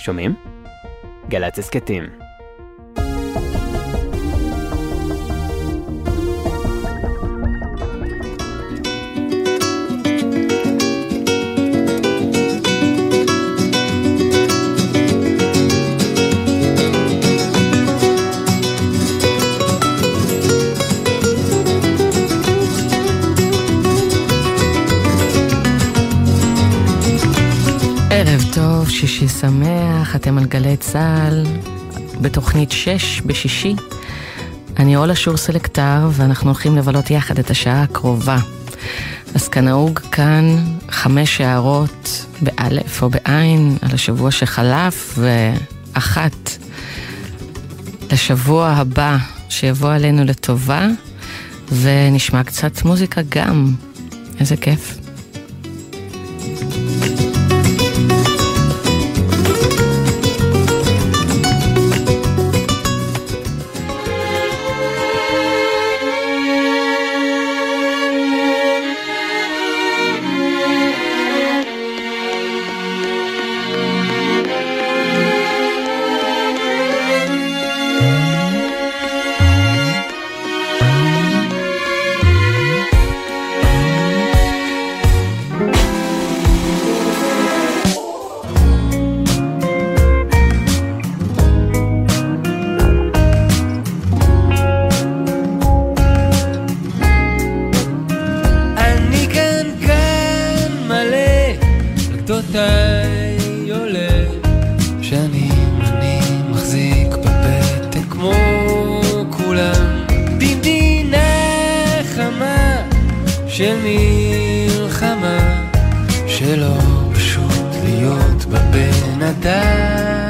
שומעים? גל"צ הסכתים. שישי שמח, אתם על גלי צה"ל, בתוכנית 6 בשישי. אני אולה שור סלקטר, ואנחנו הולכים לבלות יחד את השעה הקרובה. אז כנהוג כאן חמש הערות באלף או בעין על השבוע שחלף, ואחת לשבוע הבא שיבוא עלינו לטובה, ונשמע קצת מוזיקה גם. איזה כיף. בן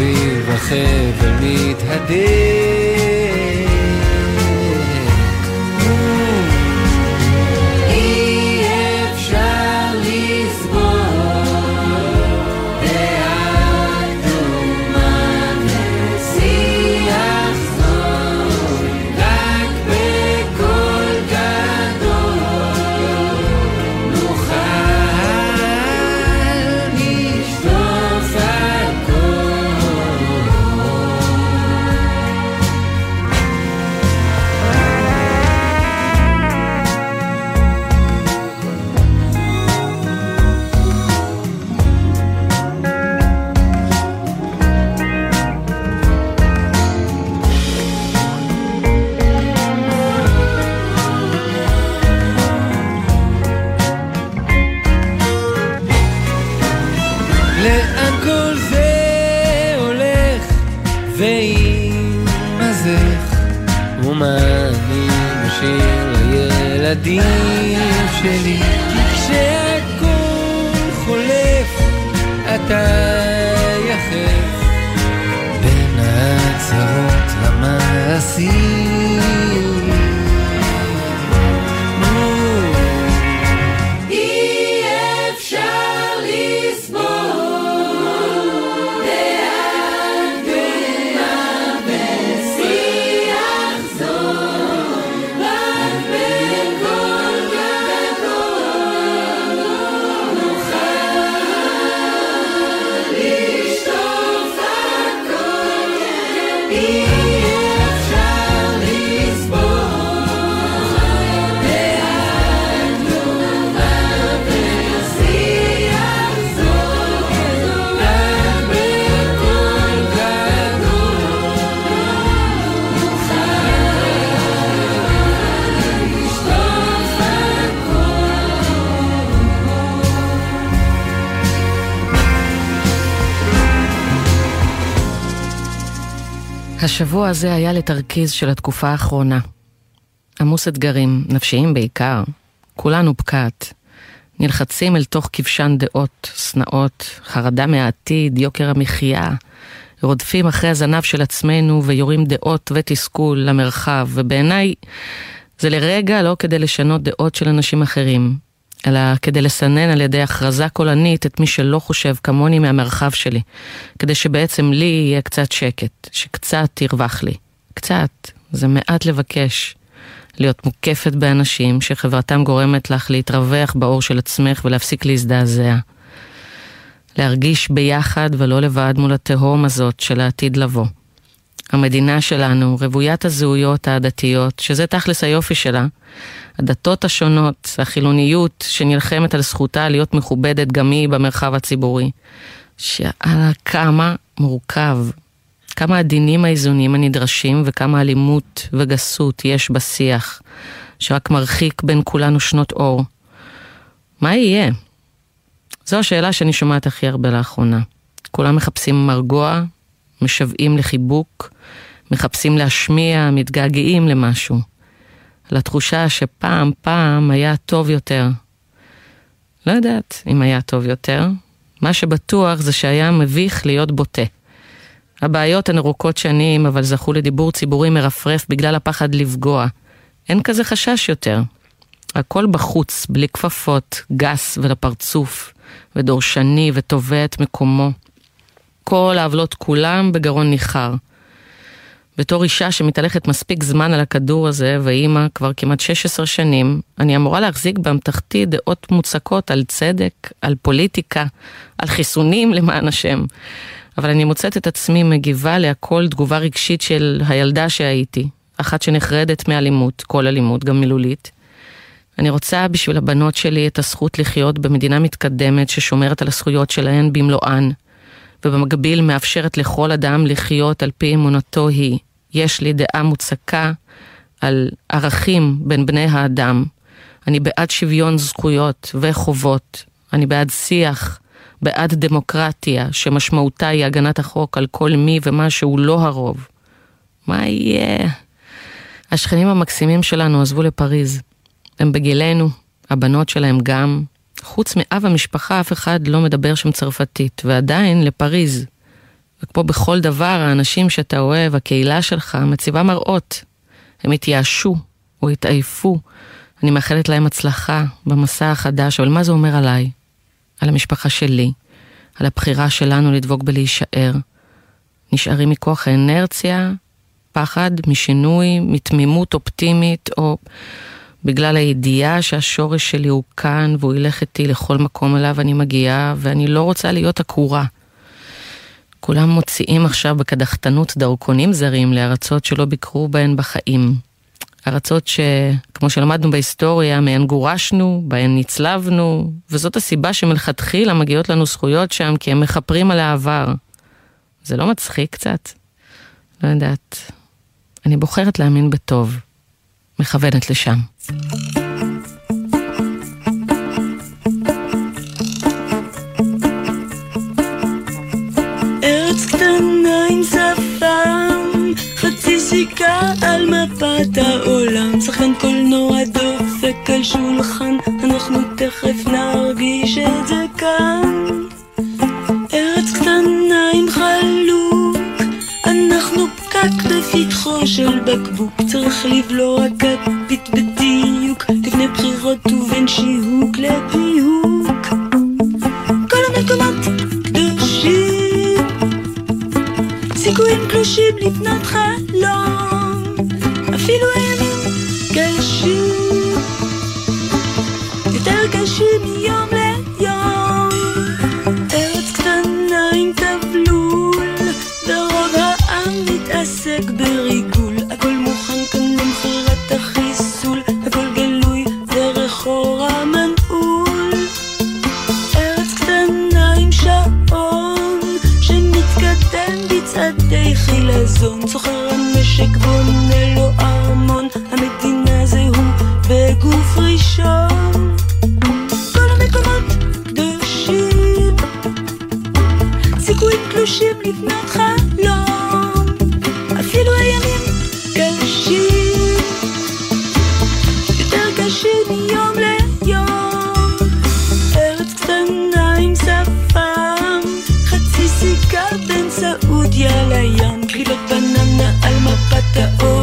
שמסביב החבל מתהדק השבוע הזה היה לתרכיז של התקופה האחרונה. עמוס אתגרים, נפשיים בעיקר. כולנו פקעת. נלחצים אל תוך כבשן דעות, שנאות, חרדה מהעתיד, יוקר המחיה. רודפים אחרי הזנב של עצמנו ויורים דעות ותסכול למרחב, ובעיניי זה לרגע לא כדי לשנות דעות של אנשים אחרים, אלא כדי לסנן על ידי הכרזה קולנית את מי שלא חושב כמוני מהמרחב שלי, כדי שבעצם לי יהיה קצת שקט, שקצת ירווח לי. קצת, זה מעט לבקש. להיות מוקפת באנשים שחברתם גורמת לך להתרווח באור של עצמך ולהפסיק להזדעזע. להרגיש ביחד ולא לבד מול התהום הזאת של העתיד לבוא. המדינה שלנו, רוויית הזהויות העדתיות, שזה תכלס היופי שלה, הדתות השונות, החילוניות שנלחמת על זכותה להיות מכובדת גם היא במרחב הציבורי. שעל כמה מורכב, כמה עדינים האיזונים הנדרשים וכמה אלימות וגסות יש בשיח, שרק מרחיק בין כולנו שנות אור. מה יהיה? זו השאלה שאני שומעת הכי הרבה לאחרונה. כולם מחפשים מרגוע, משוועים לחיבוק, מחפשים להשמיע, מתגעגעים למשהו. לתחושה שפעם פעם היה טוב יותר. לא יודעת אם היה טוב יותר, מה שבטוח זה שהיה מביך להיות בוטה. הבעיות הן ארוכות שנים, אבל זכו לדיבור ציבורי מרפרף בגלל הפחד לפגוע. אין כזה חשש יותר. הכל בחוץ, בלי כפפות, גס ולפרצוף, ודורשני ותובע את מקומו. כל העוולות כולם בגרון ניחר. בתור אישה שמתהלכת מספיק זמן על הכדור הזה, ואימא כבר כמעט 16 שנים, אני אמורה להחזיק באמתחתי דעות מוצקות על צדק, על פוליטיקה, על חיסונים למען השם. אבל אני מוצאת את עצמי מגיבה להכל תגובה רגשית של הילדה שהייתי, אחת שנחרדת מאלימות, כל אלימות, גם מילולית. אני רוצה בשביל הבנות שלי את הזכות לחיות במדינה מתקדמת ששומרת על הזכויות שלהן במלואן, ובמקביל מאפשרת לכל אדם לחיות על פי אמונתו היא. יש לי דעה מוצקה על ערכים בין בני האדם. אני בעד שוויון זכויות וחובות. אני בעד שיח, בעד דמוקרטיה, שמשמעותה היא הגנת החוק על כל מי ומה שהוא לא הרוב. מה יהיה? השכנים המקסימים שלנו עזבו לפריז. הם בגילנו, הבנות שלהם גם. חוץ מאב המשפחה אף אחד לא מדבר שם צרפתית, ועדיין לפריז. וכמו בכל דבר, האנשים שאתה אוהב, הקהילה שלך, מציבה מראות. הם התייאשו או התעייפו. אני מאחלת להם הצלחה במסע החדש, אבל מה זה אומר עליי? על המשפחה שלי, על הבחירה שלנו לדבוק בלהישאר. נשארים מכוח האנרציה, פחד משינוי, מתמימות אופטימית, או בגלל הידיעה שהשורש שלי הוא כאן והוא ילך איתי לכל מקום אליו אני מגיעה, ואני לא רוצה להיות עקורה. כולם מוציאים עכשיו בקדחתנות דרכונים זרים לארצות שלא ביקרו בהן בחיים. ארצות שכמו שלמדנו בהיסטוריה, מהן גורשנו, בהן נצלבנו, וזאת הסיבה שמלכתחילה מגיעות לנו זכויות שם, כי הם מכפרים על העבר. זה לא מצחיק קצת? לא יודעת. אני בוחרת להאמין בטוב. מכוונת לשם. ארץ קטנה עם שפם, חצי סיכה על מפת העולם, שחקן קולנוע דופק על שולחן, אנחנו תכף נרגיש את זה כאן. ארץ קטנה עם חלוק, אנחנו פקק בפתחו של בקבוק, צריך לבלוע כפית בדיוק, לפני בחירות ובין שיהוק לפיהוק. כל המקומות קדושים, סיכויים קלושים לבנות חלום, אפילו הימים סוחר המשק בונה לו ארמון, המדינה זה הוא בגוף ראשון. כל המקומות קדושים, סיכויים קלושים לבנות חלום, אפילו הימים קשים, יותר קשים מיום ליום, ארץ קטנה עם שפם, חצי סיכה בין סעודיה לים, קרילות בנות מפת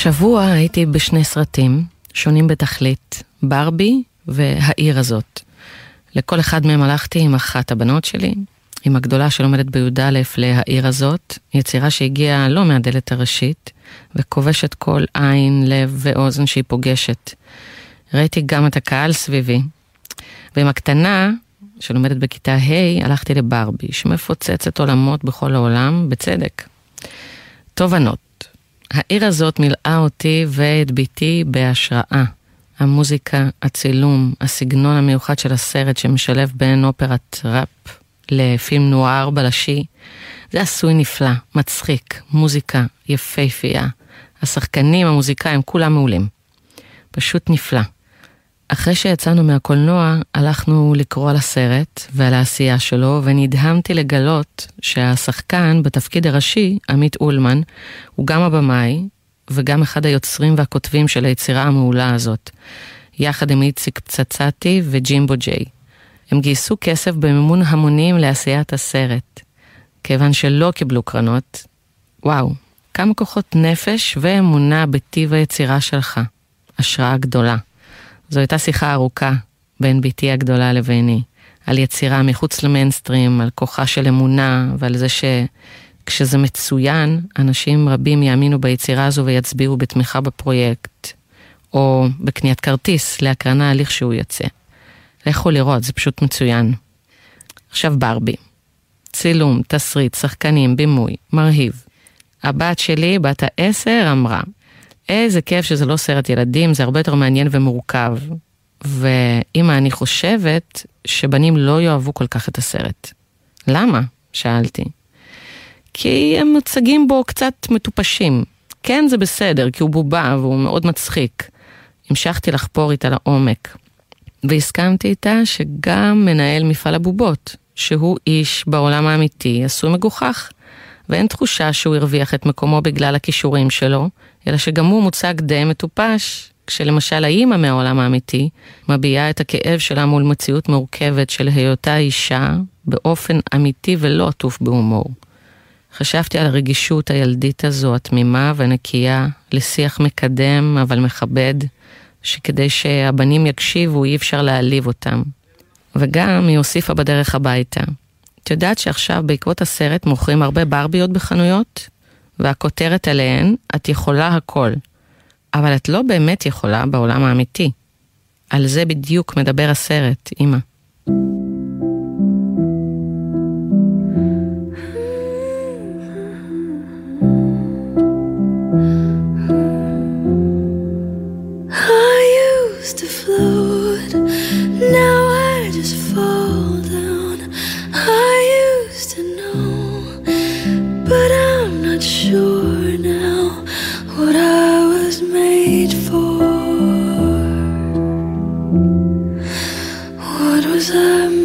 השבוע הייתי בשני סרטים, שונים בתכלית, ברבי והעיר הזאת. לכל אחד מהם הלכתי עם אחת הבנות שלי, עם הגדולה שלומדת בי"א ל"העיר הזאת", יצירה שהגיעה לא מהדלת הראשית, וכובשת כל עין, לב ואוזן שהיא פוגשת. ראיתי גם את הקהל סביבי. ועם הקטנה, שלומדת בכיתה ה', הלכתי לברבי, שמפוצצת עולמות בכל העולם, בצדק. תובנות. העיר הזאת מילאה אותי ואת ביתי בהשראה. המוזיקה, הצילום, הסגנון המיוחד של הסרט שמשלב בין אופרת ראפ לפילם נוער בלשי, זה עשוי נפלא, מצחיק, מוזיקה יפהפייה. השחקנים, המוזיקאים, כולם מעולים. פשוט נפלא. אחרי שיצאנו מהקולנוע, הלכנו לקרוא על הסרט ועל העשייה שלו, ונדהמתי לגלות שהשחקן בתפקיד הראשי, עמית אולמן, הוא גם הבמאי וגם אחד היוצרים והכותבים של היצירה המעולה הזאת, יחד עם איציק פצצתי וג'ימבו ג'יי. הם גייסו כסף במימון המונים לעשיית הסרט. כיוון שלא קיבלו קרנות, וואו, כמה כוחות נפש ואמונה בטיב היצירה שלך. השראה גדולה. זו הייתה שיחה ארוכה בין בתי הגדולה לביני, על יצירה מחוץ למיינסטרים, על כוחה של אמונה ועל זה שכשזה מצוין, אנשים רבים יאמינו ביצירה הזו ויצביעו בתמיכה בפרויקט, או בקניית כרטיס להקרנה הליך שהוא יוצא. לכו לראות, זה פשוט מצוין. עכשיו ברבי. צילום, תסריט, שחקנים, בימוי, מרהיב. הבת שלי, בת העשר, אמרה, איזה כיף שזה לא סרט ילדים, זה הרבה יותר מעניין ומורכב. ואימא, אני חושבת שבנים לא יאהבו כל כך את הסרט. למה? שאלתי. כי הם מוצגים בו קצת מטופשים. כן, זה בסדר, כי הוא בובה והוא מאוד מצחיק. המשכתי לחפור איתה לעומק. והסכמתי איתה שגם מנהל מפעל הבובות, שהוא איש בעולם האמיתי, עשוי מגוחך. ואין תחושה שהוא הרוויח את מקומו בגלל הכישורים שלו, אלא שגם הוא מוצג די מטופש כשלמשל האימא מהעולם האמיתי מביעה את הכאב שלה מול מציאות מורכבת של היותה אישה באופן אמיתי ולא עטוף בהומור. חשבתי על הרגישות הילדית הזו, התמימה והנקייה, לשיח מקדם אבל מכבד, שכדי שהבנים יקשיבו אי אפשר להעליב אותם. וגם היא הוסיפה בדרך הביתה. את יודעת שעכשיו בעקבות הסרט מוכרים הרבה ברביות בחנויות? והכותרת עליהן, את יכולה הכל. אבל את לא באמת יכולה בעולם האמיתי. על זה בדיוק מדבר הסרט, אמא. I used to float, now not sure now what I was made for. What was I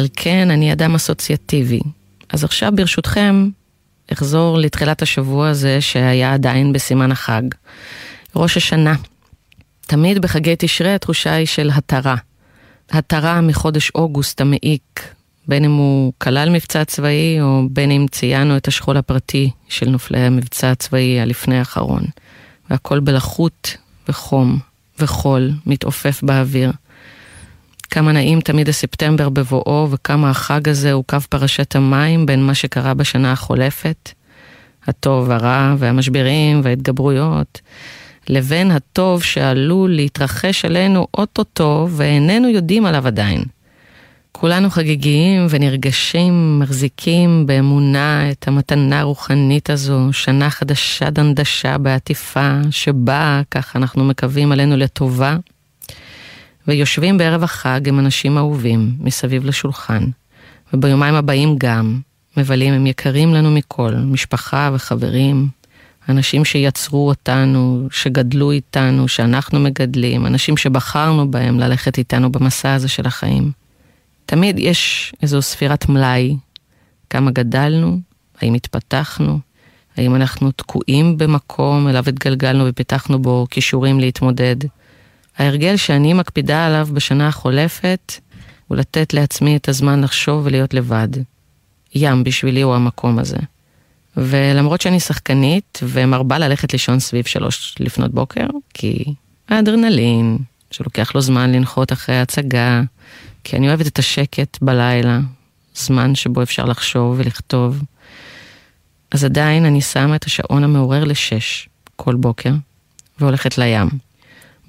ועל כן אני אדם אסוציאטיבי. אז עכשיו ברשותכם, אחזור לתחילת השבוע הזה שהיה עדיין בסימן החג. ראש השנה. תמיד בחגי תשרי התחושה היא של התרה. התרה מחודש אוגוסט המעיק, בין אם הוא כלל מבצע צבאי או בין אם ציינו את השכול הפרטי של נופלי המבצע הצבאי הלפני האחרון. והכל בלחות וחום וחול מתעופף באוויר. כמה נעים תמיד הספטמבר בבואו וכמה החג הזה הוא קו פרשת המים בין מה שקרה בשנה החולפת, הטוב, הרע והמשברים וההתגברויות, לבין הטוב שעלול להתרחש עלינו אוטוטו ואיננו יודעים עליו עדיין. כולנו חגיגיים ונרגשים, מחזיקים באמונה את המתנה הרוחנית הזו, שנה חדשה דנדשה בעטיפה, שבאה, כך אנחנו מקווים עלינו לטובה. ויושבים בערב החג עם אנשים אהובים מסביב לשולחן, וביומיים הבאים גם, מבלים הם יקרים לנו מכל, משפחה וחברים, אנשים שיצרו אותנו, שגדלו איתנו, שאנחנו מגדלים, אנשים שבחרנו בהם ללכת איתנו במסע הזה של החיים. תמיד יש איזו ספירת מלאי, כמה גדלנו, האם התפתחנו, האם אנחנו תקועים במקום אליו התגלגלנו ופיתחנו בו כישורים להתמודד. ההרגל שאני מקפידה עליו בשנה החולפת הוא לתת לעצמי את הזמן לחשוב ולהיות לבד. ים בשבילי הוא המקום הזה. ולמרות שאני שחקנית ומרבה ללכת לישון סביב שלוש לפנות בוקר, כי האדרנלין, שלוקח לו זמן לנחות אחרי ההצגה, כי אני אוהבת את השקט בלילה, זמן שבו אפשר לחשוב ולכתוב. אז עדיין אני שמה את השעון המעורר לשש כל בוקר, והולכת לים.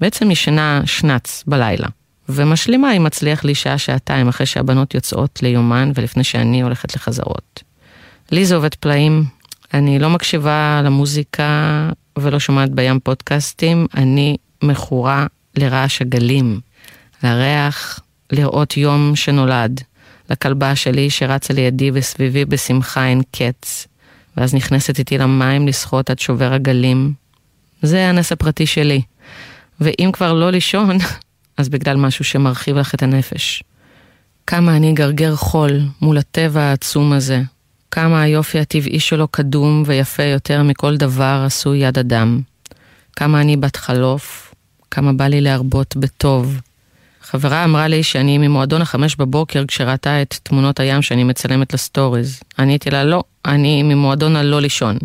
בעצם ישנה שנץ בלילה, ומשלימה אם מצליח לי שעה-שעתיים אחרי שהבנות יוצאות ליומן ולפני שאני הולכת לחזרות. לי זה עובד פלאים, אני לא מקשיבה למוזיקה ולא שומעת בים פודקאסטים, אני מכורה לרעש הגלים, לריח, לראות יום שנולד, לכלבה שלי שרצה לידי וסביבי בשמחה אין קץ, ואז נכנסת איתי למים לשחות עד שובר הגלים. זה הנס הפרטי שלי. ואם כבר לא לישון, אז בגלל משהו שמרחיב לך את הנפש. כמה אני גרגר חול מול הטבע העצום הזה. כמה היופי הטבעי שלו קדום ויפה יותר מכל דבר עשוי יד אדם. כמה אני בת חלוף, כמה בא לי להרבות בטוב. חברה אמרה לי שאני ממועדון החמש בבוקר כשראתה את תמונות הים שאני מצלמת לסטוריז. עניתי לה לא, אני ממועדון הלא לישון.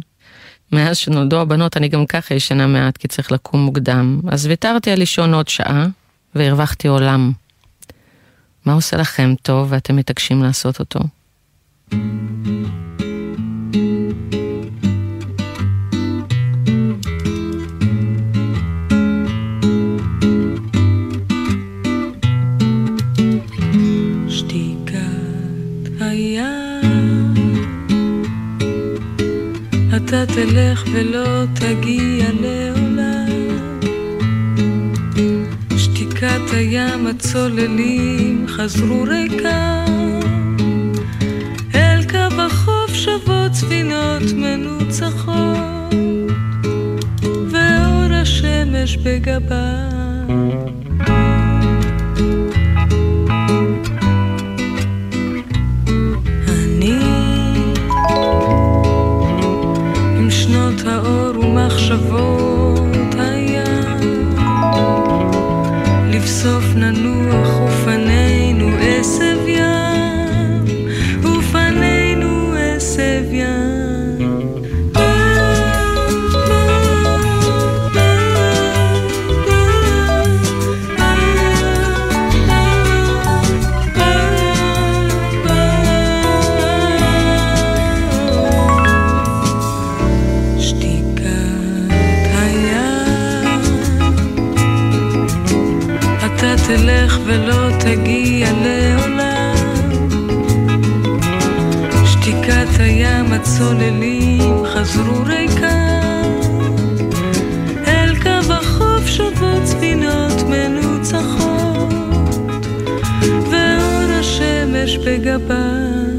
מאז שנולדו הבנות אני גם ככה ישנה מעט כי צריך לקום מוקדם, אז ויתרתי על לישון עוד שעה והרווחתי עולם. מה עושה לכם טוב ואתם מתעקשים לעשות אותו? אתה תלך ולא תגיע לעולם. שתיקת הים הצוללים חזרו ריקם. אל קו החוף שוות ספינות מנוצחות, ואור השמש בגבם. תגיע לעולם. שתיקת הים הצוללים חזרו ריקם. אל קו החוף שוות ספינות מנוצחות, ואור השמש בגבם.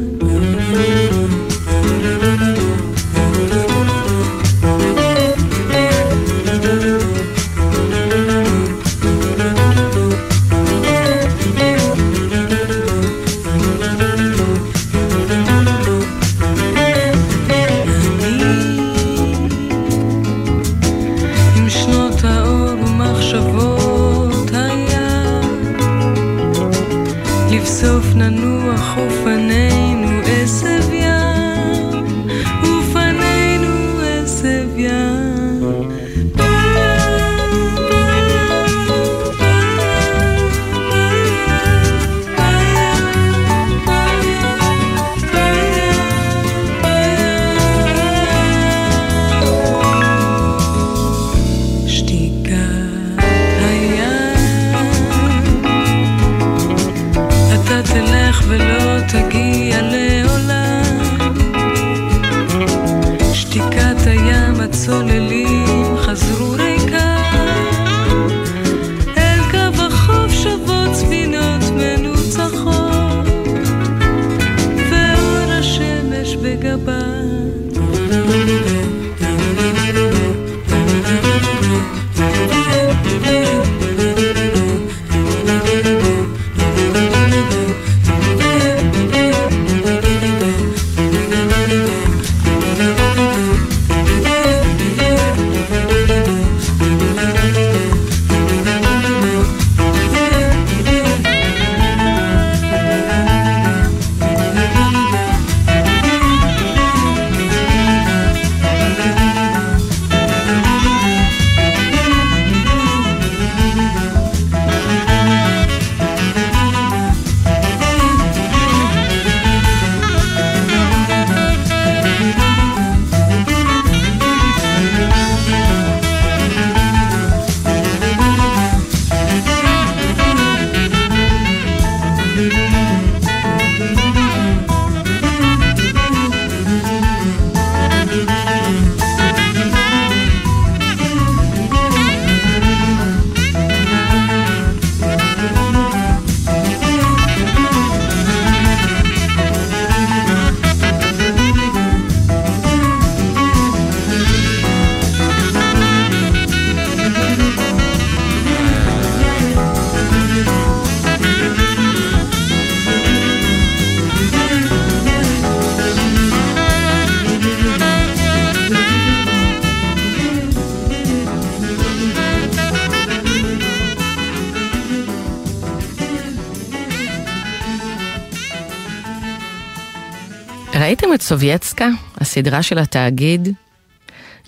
סובייצקה, הסדרה של התאגיד?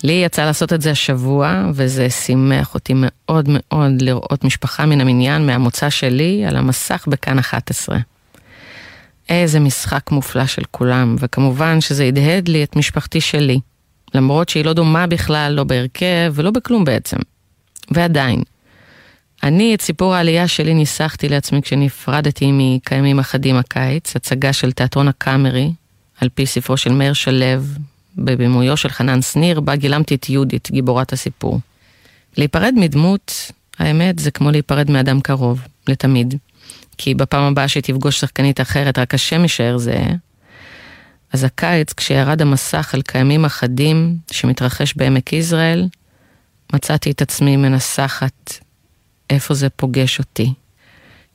לי יצא לעשות את זה השבוע, וזה שימח אותי מאוד מאוד לראות משפחה מן המניין מהמוצא שלי על המסך בכאן 11. איזה משחק מופלא של כולם, וכמובן שזה הדהד לי את משפחתי שלי, למרות שהיא לא דומה בכלל, לא בהרכב ולא בכלום בעצם. ועדיין, אני את סיפור העלייה שלי ניסחתי לעצמי כשנפרדתי מקיימים אחדים הקיץ, הצגה של תיאטרון הקאמרי, על פי ספרו של מאיר שלו, בבימויו של חנן שניר, בה גילמתי את יהודית, גיבורת הסיפור. להיפרד מדמות, האמת, זה כמו להיפרד מאדם קרוב, לתמיד. כי בפעם הבאה שתפגוש שחקנית אחרת, רק השם יישאר זה. אז הקיץ, כשירד המסך על קיימים אחדים שמתרחש בעמק יזרעאל, מצאתי את עצמי מנסחת איפה זה פוגש אותי.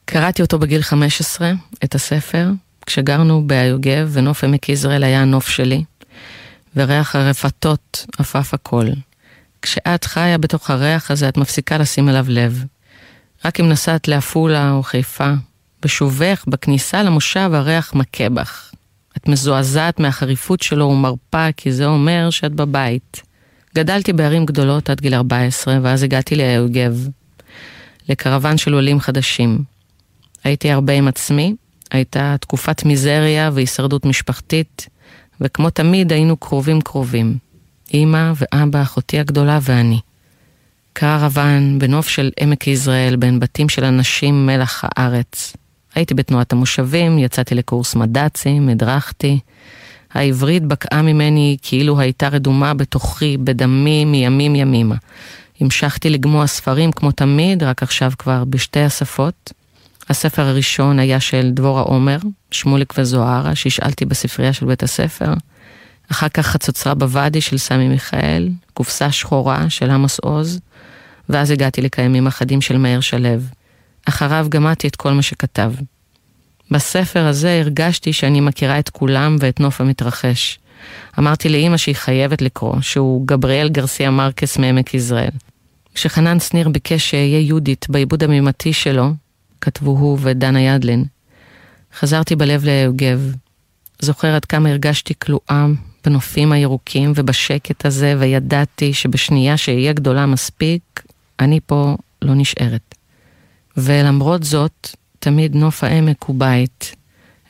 קראתי אותו בגיל 15, את הספר, כשגרנו ביוגב ונוף עמק יזרעאל היה הנוף שלי, וריח הרפתות עפף הכל. כשאת חיה בתוך הריח הזה, את מפסיקה לשים אליו לב. רק אם נסעת לעפולה או חיפה, בשובך, בכניסה למושב, הריח מכה בך. את מזועזעת מהחריפות שלו ומרפה, כי זה אומר שאת בבית. גדלתי בערים גדולות עד גיל 14, ואז הגעתי ליוגב, לקרוון של עולים חדשים. הייתי הרבה עם עצמי, הייתה תקופת מיזריה והישרדות משפחתית, וכמו תמיד היינו קרובים קרובים. אמא ואבא, אחותי הגדולה ואני. קרוון בנוף של עמק יזרעאל, בין בתים של אנשים מלח הארץ. הייתי בתנועת המושבים, יצאתי לקורס מד"צים, הדרכתי. העברית בקעה ממני כאילו הייתה רדומה בתוכי, בדמי, מימים ימימה. המשכתי לגמוע ספרים כמו תמיד, רק עכשיו כבר בשתי השפות. הספר הראשון היה של דבורה עומר, שמוליק וזוהרה, שהשאלתי בספרייה של בית הספר. אחר כך חצוצרה בוואדי של סמי מיכאל, קופסה שחורה של עמוס עוז, ואז הגעתי לקיימים אחדים של מאיר שלו. אחריו גמדתי את כל מה שכתב. בספר הזה הרגשתי שאני מכירה את כולם ואת נוף המתרחש. אמרתי לאימא שהיא חייבת לקרוא, שהוא גבריאל גרסיה מרקס מעמק יזרעאל. כשחנן שניר ביקש שאהיה יהודית בעיבוד המימתי שלו, כתבו הוא ודנה ידלין, חזרתי בלב ליוגב. זוכר עד כמה הרגשתי כלואה בנופים הירוקים ובשקט הזה, וידעתי שבשנייה שאהיה גדולה מספיק, אני פה לא נשארת. ולמרות זאת, תמיד נוף העמק הוא בית.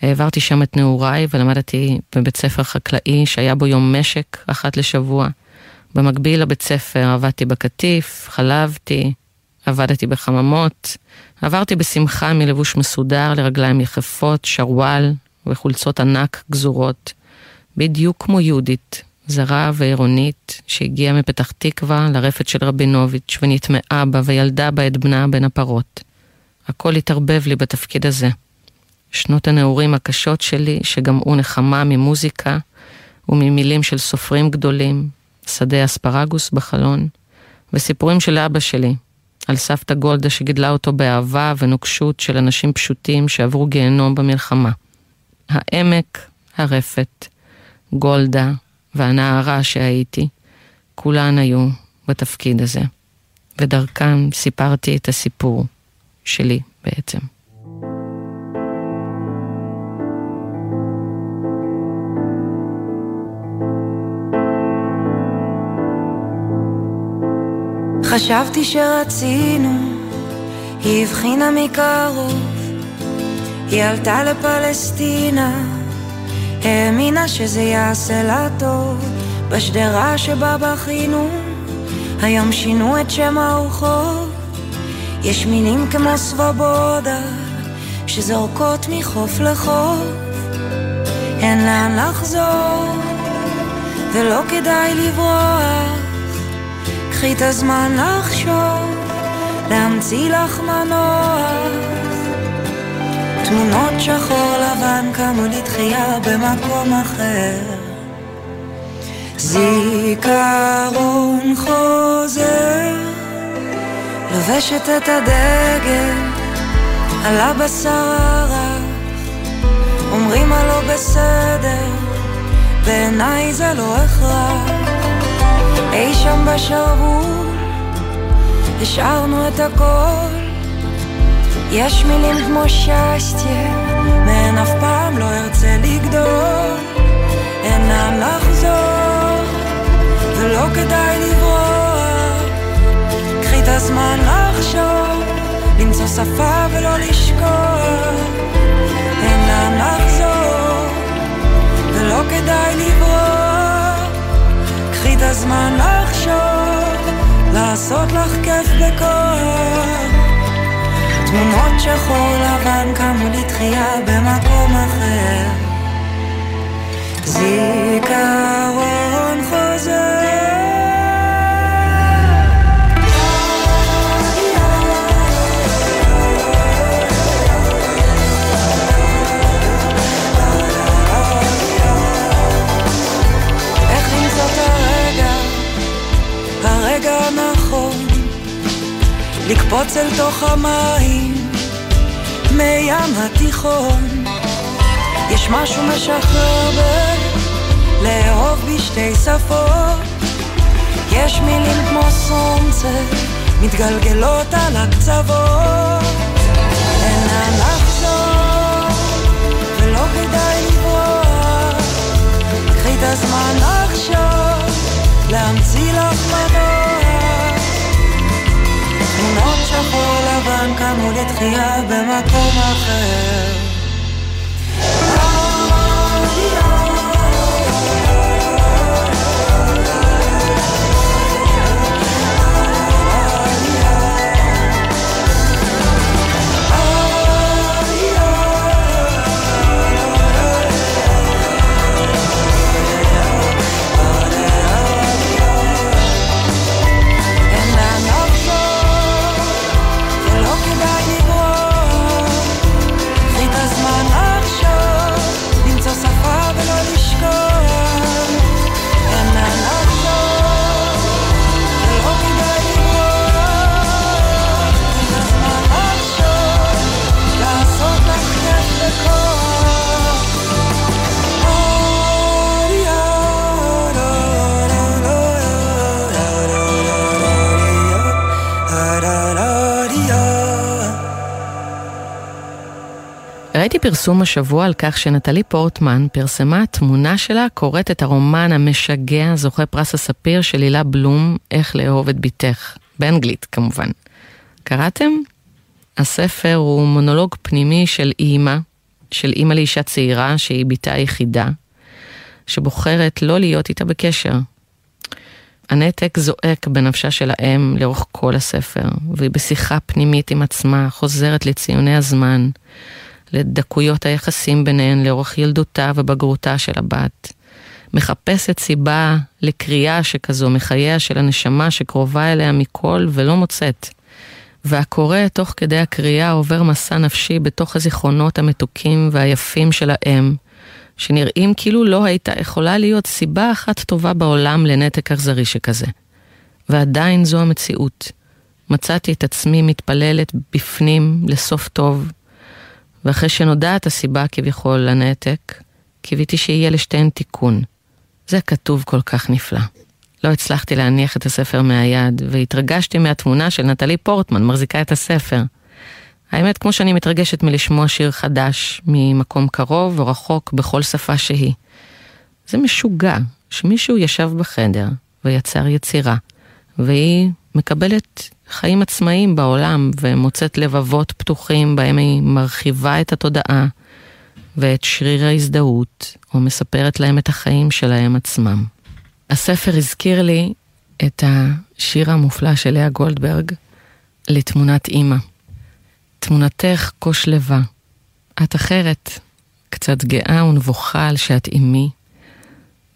העברתי שם את נעוריי ולמדתי בבית ספר חקלאי שהיה בו יום משק אחת לשבוע. במקביל לבית ספר עבדתי בקטיף, חלבתי, עבדתי בחממות, עברתי בשמחה מלבוש מסודר לרגליים יחפות, שרוואל וחולצות ענק גזורות, בדיוק כמו יהודית, זרה ועירונית, שהגיעה מפתח תקווה לרפת של רבינוביץ' ונטמעה בה וילדה בה את בנה בין הפרות. הכל התערבב לי בתפקיד הזה. שנות הנעורים הקשות שלי, שגמעו נחמה ממוזיקה וממילים של סופרים גדולים, שדה אספרגוס בחלון, וסיפורים של אבא שלי, על סבתא גולדה שגידלה אותו באהבה ונוקשות של אנשים פשוטים שעברו גיהנום במלחמה. העמק, הרפת, גולדה והנערה שהייתי, כולן היו בתפקיד הזה, ודרכם סיפרתי את הסיפור שלי בעצם. חשבתי שרצינו, היא הבחינה מקרוב, היא עלתה לפלסטינה, האמינה שזה יעשה לה טוב, בשדרה שבה בכינו, היום שינו את שם הרחוב, יש מילים כמו סבבודה, שזורקות מחוף לחוף, אין לאן לחזור, ולא כדאי לברוח. קחי את הזמן לחשוב, להמציא לך מנוח. תמונות שחור לבן קמו לתחייה במקום אחר. זיכרון חוזר, לובשת את הדגל על הבשר הרך. אומרים הלא בסדר, בעיניי זה לא הכרח. אי שם בשרוול השארנו את הכל יש מילים כמו שסטיה מהן אף פעם לא ארצה לגדול אין לאן לחזור, ולא כדאי לברוח. קחי את הזמן לחשוב, למצוא שפה ולא לשכוח. אין לאן לחזור, ולא כדאי לברוח. את הזמן לחשוב, לעשות לך כיף בכוח. תמונות שחור לבן קמו לתחייה במקום אחר. זיכרון חוזר הרגע הנכון, לקפוץ אל תוך המים, מים התיכון. יש משהו משחרר ב... לאהוב בשתי שפות. יש מילים כמו סונצה, מתגלגלות על הקצוות. אין לאן לחזור, ולא כדאי לברוח. קחי את הזמן לחשוב, להמציא לך מנוע. תמונות שחור לבן קמו לתחייה במקום אחר. ראיתי פרסום השבוע על כך שנטלי פורטמן פרסמה תמונה שלה קוראת את הרומן המשגע זוכה פרס הספיר של הילה בלום, איך לאהוב את בתך, באנגלית כמובן. קראתם? הספר הוא מונולוג פנימי של אימא, של אימא לאישה צעירה שהיא בתה היחידה, שבוחרת לא להיות איתה בקשר. הנתק זועק בנפשה של האם לאורך כל הספר, והיא בשיחה פנימית עם עצמה, חוזרת לציוני הזמן, לדקויות היחסים ביניהן לאורך ילדותה ובגרותה של הבת. מחפשת סיבה לקריאה שכזו מחייה של הנשמה שקרובה אליה מכל ולא מוצאת. והקורא תוך כדי הקריאה עובר מסע נפשי בתוך הזיכרונות המתוקים והיפים של האם, שנראים כאילו לא הייתה יכולה להיות סיבה אחת טובה בעולם לנתק אכזרי שכזה. ועדיין זו המציאות. מצאתי את עצמי מתפללת בפנים לסוף טוב, ואחרי שנודעת הסיבה כביכול לנתק, קיוויתי שיהיה לשתיהן תיקון. זה כתוב כל כך נפלא. לא הצלחתי להניח את הספר מהיד, והתרגשתי מהתמונה של נטלי פורטמן, מחזיקה את הספר. האמת, כמו שאני מתרגשת מלשמוע שיר חדש, ממקום קרוב או רחוק, בכל שפה שהיא. זה משוגע שמישהו ישב בחדר ויצר יצירה, והיא מקבלת חיים עצמאיים בעולם ומוצאת לבבות פתוחים בהם היא מרחיבה את התודעה ואת שריר ההזדהות, או מספרת להם את החיים שלהם עצמם. הספר הזכיר לי את השיר המופלא של לאה גולדברג לתמונת אימא. תמונתך כה שלווה. את אחרת, קצת גאה ונבוכה על שאת אימי,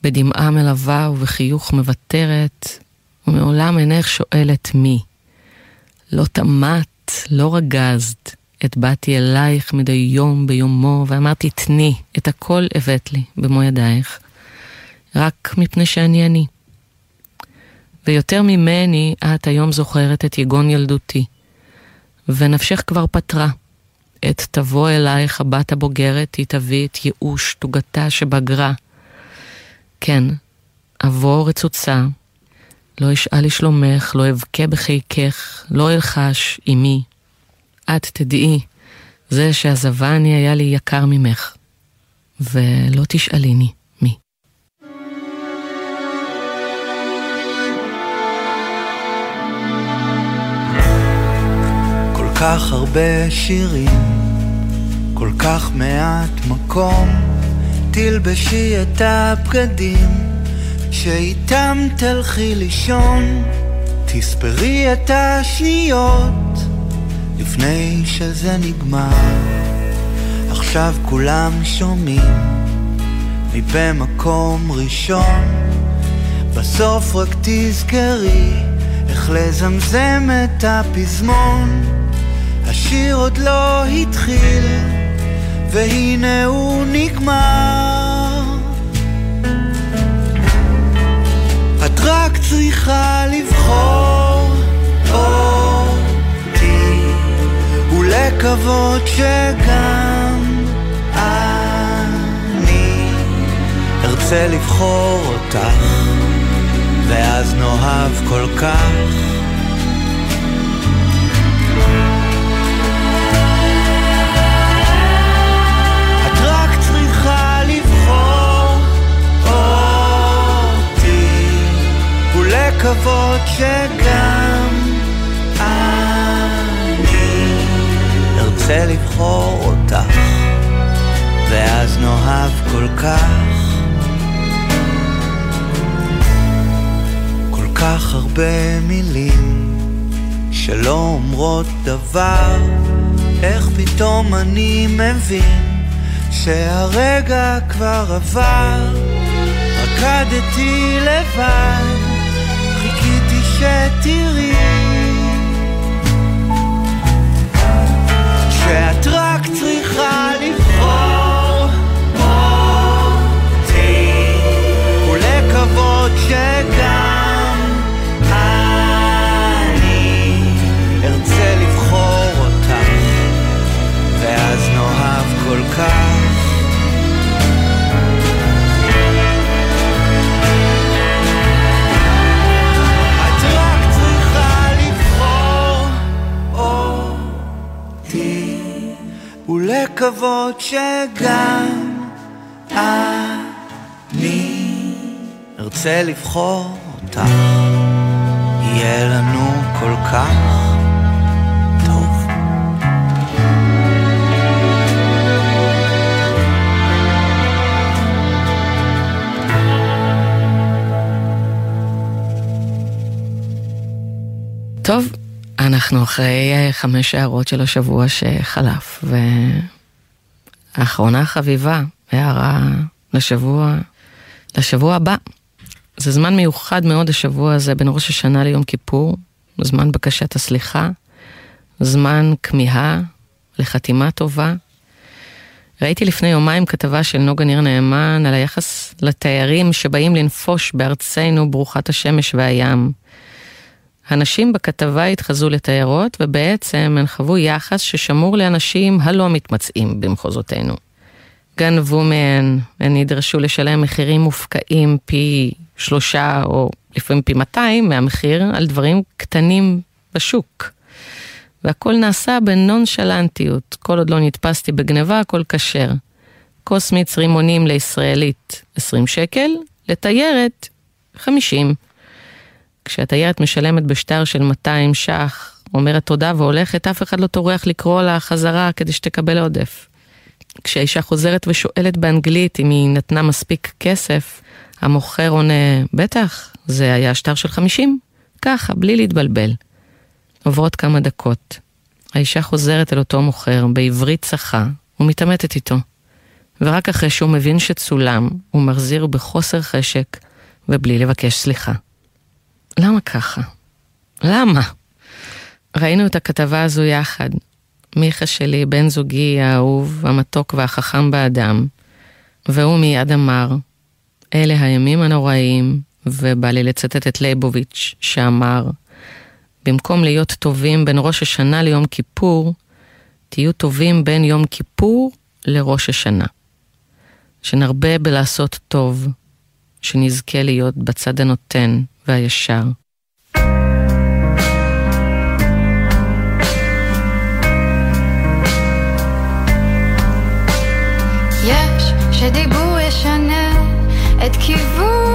בדמעה מלווה ובחיוך מוותרת, ומעולם אינך שואלת מי. לא טמאת, לא רגזת, את באתי אלייך מדי יום ביומו, ואמרתי תני, את הכל הבאת לי במו ידייך, רק מפני שאני אני. ויותר ממני, את היום זוכרת את יגון ילדותי, ונפשך כבר פתרה. עת תבוא אלייך הבת הבוגרת, היא תביא את ייאוש תוגתה שבגרה. כן, אבוא רצוצה, לא אשאל לשלומך, לא אבכה בחיקך, לא אלחש עמי. את תדעי, זה שעזבני היה לי יקר ממך, ולא תשאליני. כל כך הרבה שירים, כל כך מעט מקום, תלבשי את הבגדים שאיתם תלכי לישון, תספרי את השניות לפני שזה נגמר. עכשיו כולם שומעים מבמקום ראשון, בסוף רק תזכרי איך לזמזם את הפזמון. השיר עוד לא התחיל, והנה הוא נגמר. רק צריכה לבחור אותי, ולקוות שגם אני ארצה לבחור אותך, ואז נאהב כל כך. ולקוות שגם אני ארצה לבחור אותך ואז נאהב כל כך כל כך הרבה מילים שלא אומרות דבר. איך פתאום אני מבין שהרגע כבר עבר רקדתי לבד שתראי. שאת רק צריכה לבחור אותי ולקוות שגם אני ארצה לבחור אותך. ואז נאהב כל כך ולקוות שגם אני ארצה לבחור אותך. יהיה לנו כל כך טוב. טוב, אנחנו אחרי אה, חמש הערות של השבוע שחלף, והאחרונה חביבה, הערה לשבוע, לשבוע הבא. זה זמן מיוחד מאוד השבוע הזה בין ראש השנה ליום כיפור, זמן בקשת הסליחה, זמן כמיהה לחתימה טובה. ראיתי לפני יומיים כתבה של נוגה ניר נאמן על היחס לתיירים שבאים לנפוש בארצנו ברוכת השמש והים. הנשים בכתבה התחזו לתיירות, ובעצם הן חוו יחס ששמור לאנשים הלא מתמצאים במחוזותינו. גנבו מהן, הן נדרשו לשלם מחירים מופקעים פי שלושה או לפעמים פי 200 מהמחיר על דברים קטנים בשוק. והכל נעשה בנונשלנטיות, כל עוד לא נתפסתי בגניבה, הכל כשר. כוס מיץ רימונים לישראלית 20 שקל, לתיירת 50. כשהתיירת משלמת בשטר של 200 ש"ח, אומרת תודה והולכת, אף אחד לא טורח לקרוא לה חזרה כדי שתקבל עודף. כשהאישה חוזרת ושואלת באנגלית אם היא נתנה מספיק כסף, המוכר עונה, בטח, זה היה שטר של 50. ככה, בלי להתבלבל. עוברות כמה דקות. האישה חוזרת אל אותו מוכר, בעברית צחה, ומתעמתת איתו. ורק אחרי שהוא מבין שצולם, הוא מחזיר בחוסר חשק ובלי לבקש סליחה. למה ככה? למה? ראינו את הכתבה הזו יחד. מיכה שלי, בן זוגי האהוב, המתוק והחכם באדם, והוא מיד אמר, אלה הימים הנוראים, ובא לי לצטט את ליבוביץ', שאמר, במקום להיות טובים בין ראש השנה ליום כיפור, תהיו טובים בין יום כיפור לראש השנה. שנרבה בלעשות טוב, שנזכה להיות בצד הנותן והישר. יש שדיבור ישנה את כיוון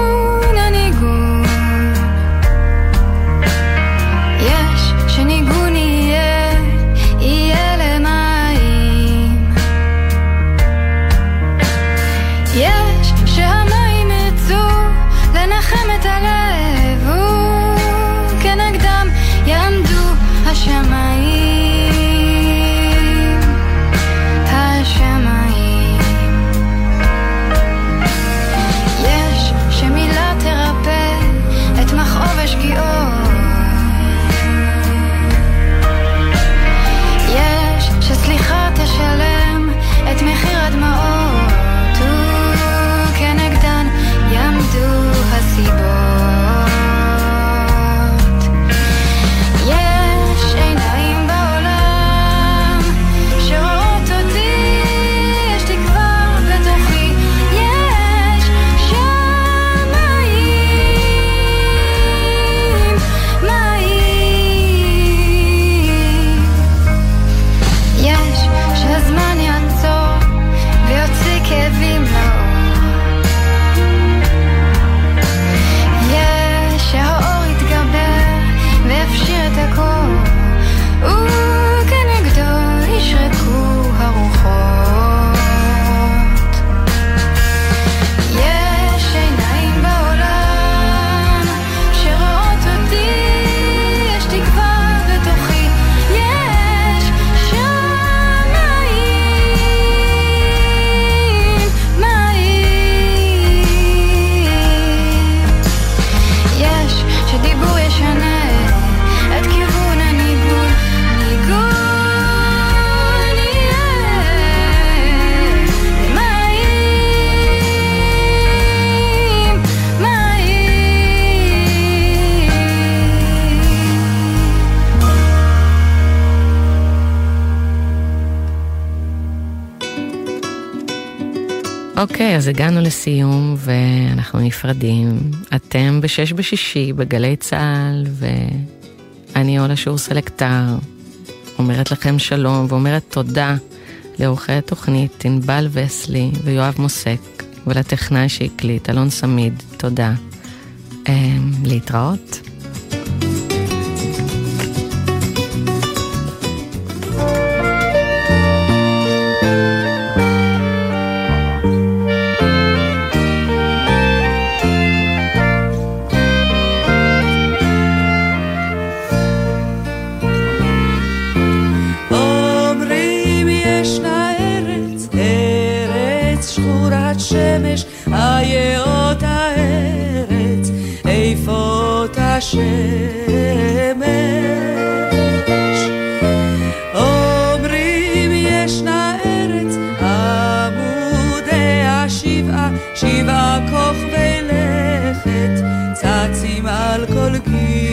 אוקיי, okay, אז הגענו לסיום ואנחנו נפרדים. אתם בשש בשישי בגלי צה"ל, ואני עולה שיעור סלקטר, אומרת לכם שלום ואומרת תודה לעורכי התוכנית ענבל וסלי ויואב מוסק, ולטכנאי שהקליט, אלון סמיד, תודה. אמ, להתראות. you.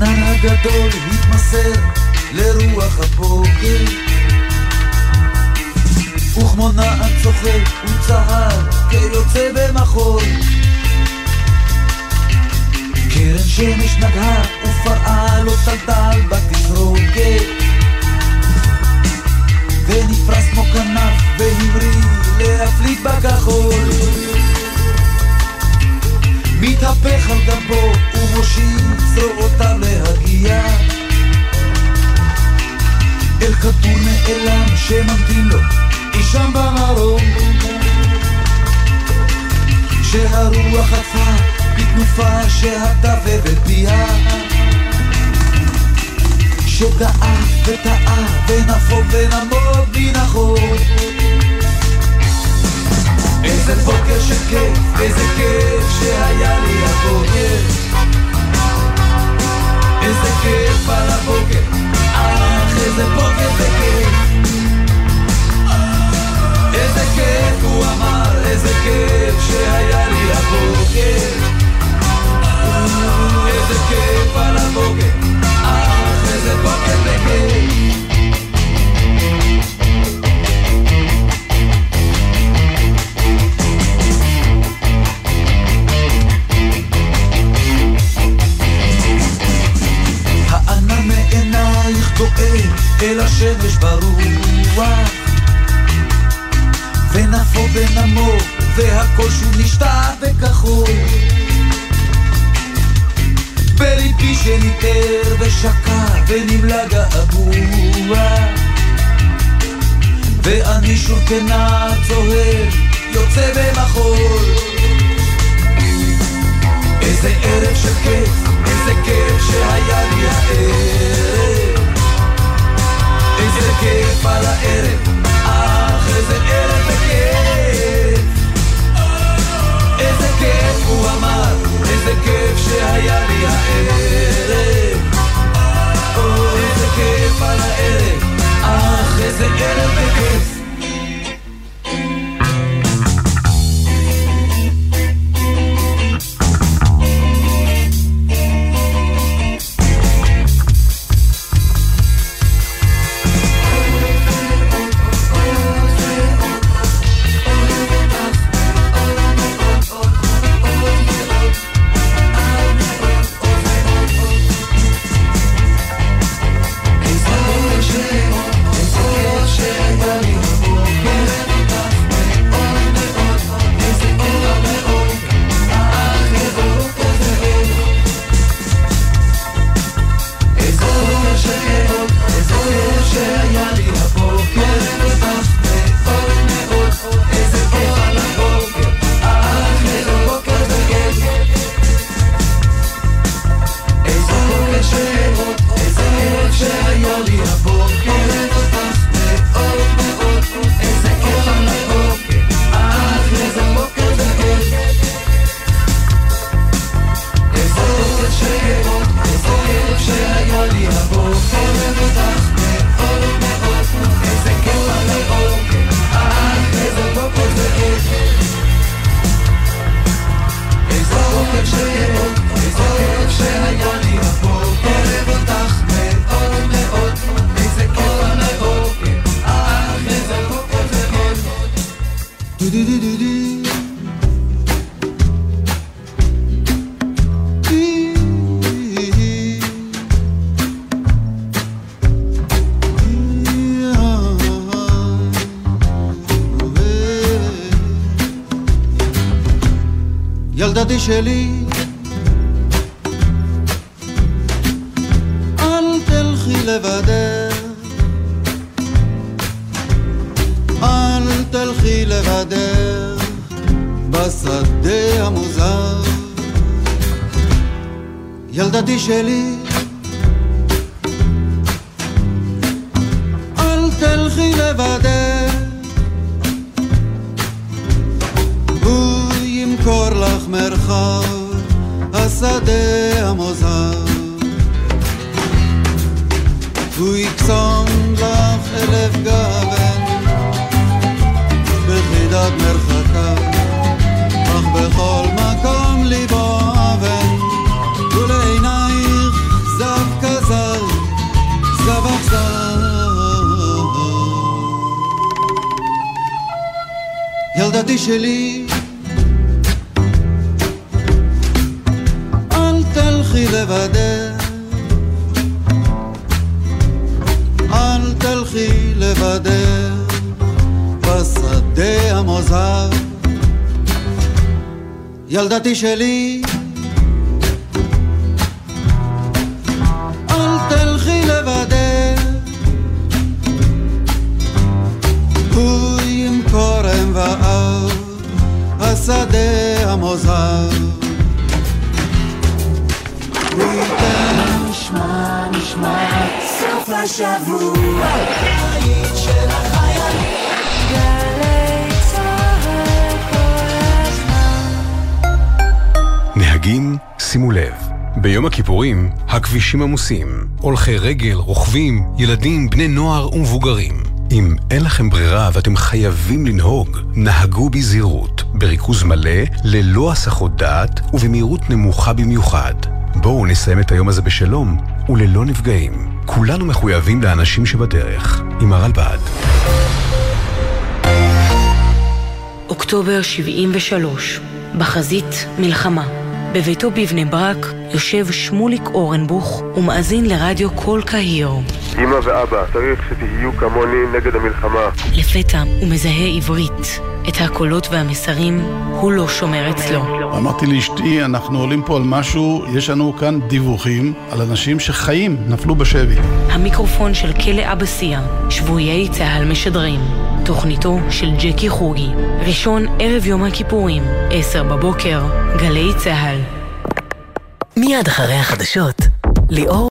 הענן הגדול התמסר לרוח הבוקר וכמו נען צוחק וצהר כיוצא במחול. קרן שמש נגהה ופרעה לא לו טלטל בתזרוקת ונפרס כמו כנף והמריא להפליט בכחול מתהפך על גבו ומושיט זרועותיו להגיע אל כדור נעלם שממתין לו אי שם במרום. שהרוח חטפה בתנופה שהטפת פיה. שטעה וטעה ונפוג ונמוג מן החור איזה בוקר כיף, איזה כיף שהיה לי הבוקר. איזה כיף על הבוקר, אך איזה בוקר זה כיף. איזה כיף הוא אמר, איזה כיף שהיה לי הבוקר. איזה כיף על הבוקר, אך איזה בוקר זה דואג אל השמש ברוח. ונפו ונמו והכל שוב נשתע בכחול בליבי שניטר ושקע ונמלא געגוע ואני שוב כנער צוהר יוצא במחול. איזה ערב של כיף, איזה כיף שהיה לי הערב איזה כיף על הערב, אך איזה ערב וכיף. איזה כיף הוא אמר, איזה כיף שהיה לי הערב. או, איזה כיף על הערב, אך איזה ערב וכיף לבדך בשדה המוזר. ילדתי שלי, אל תלכי לבדך. הוא עם כורם ואב, השדה המוזר. נשמע, נשמע, סוף השבוע. נהגים, שימו לב, ביום הכיפורים הכבישים עמוסים. הולכי רגל, רוכבים, ילדים, בני נוער ומבוגרים. אם אין לכם ברירה ואתם חייבים לנהוג, נהגו בזהירות, בריכוז מלא, ללא הסחות דעת ובמהירות נמוכה במיוחד. בואו נסיים את היום הזה בשלום וללא נפגעים. כולנו מחויבים לאנשים שבדרך. עם הרלב"ד. אוקטובר 73, בחזית מלחמה. בביתו בבני ברק יושב שמוליק אורנבוך ומאזין לרדיו קול קהיר. אמא ואבא, צריך שתהיו כמוני נגד המלחמה. לפתע הוא מזהה עברית. את הקולות והמסרים הוא לא שומר אצלו. אמרתי לאשתי, אנחנו עולים פה על משהו, יש לנו כאן דיווחים על אנשים שחיים, נפלו בשבי. המיקרופון של כלא אבסיה, שבויי צה"ל משדרים. תוכניתו של ג'קי חוגי. ראשון ערב יום הכיפורים, עשר בבוקר, גלי צה"ל. מיד אחרי החדשות, ליאור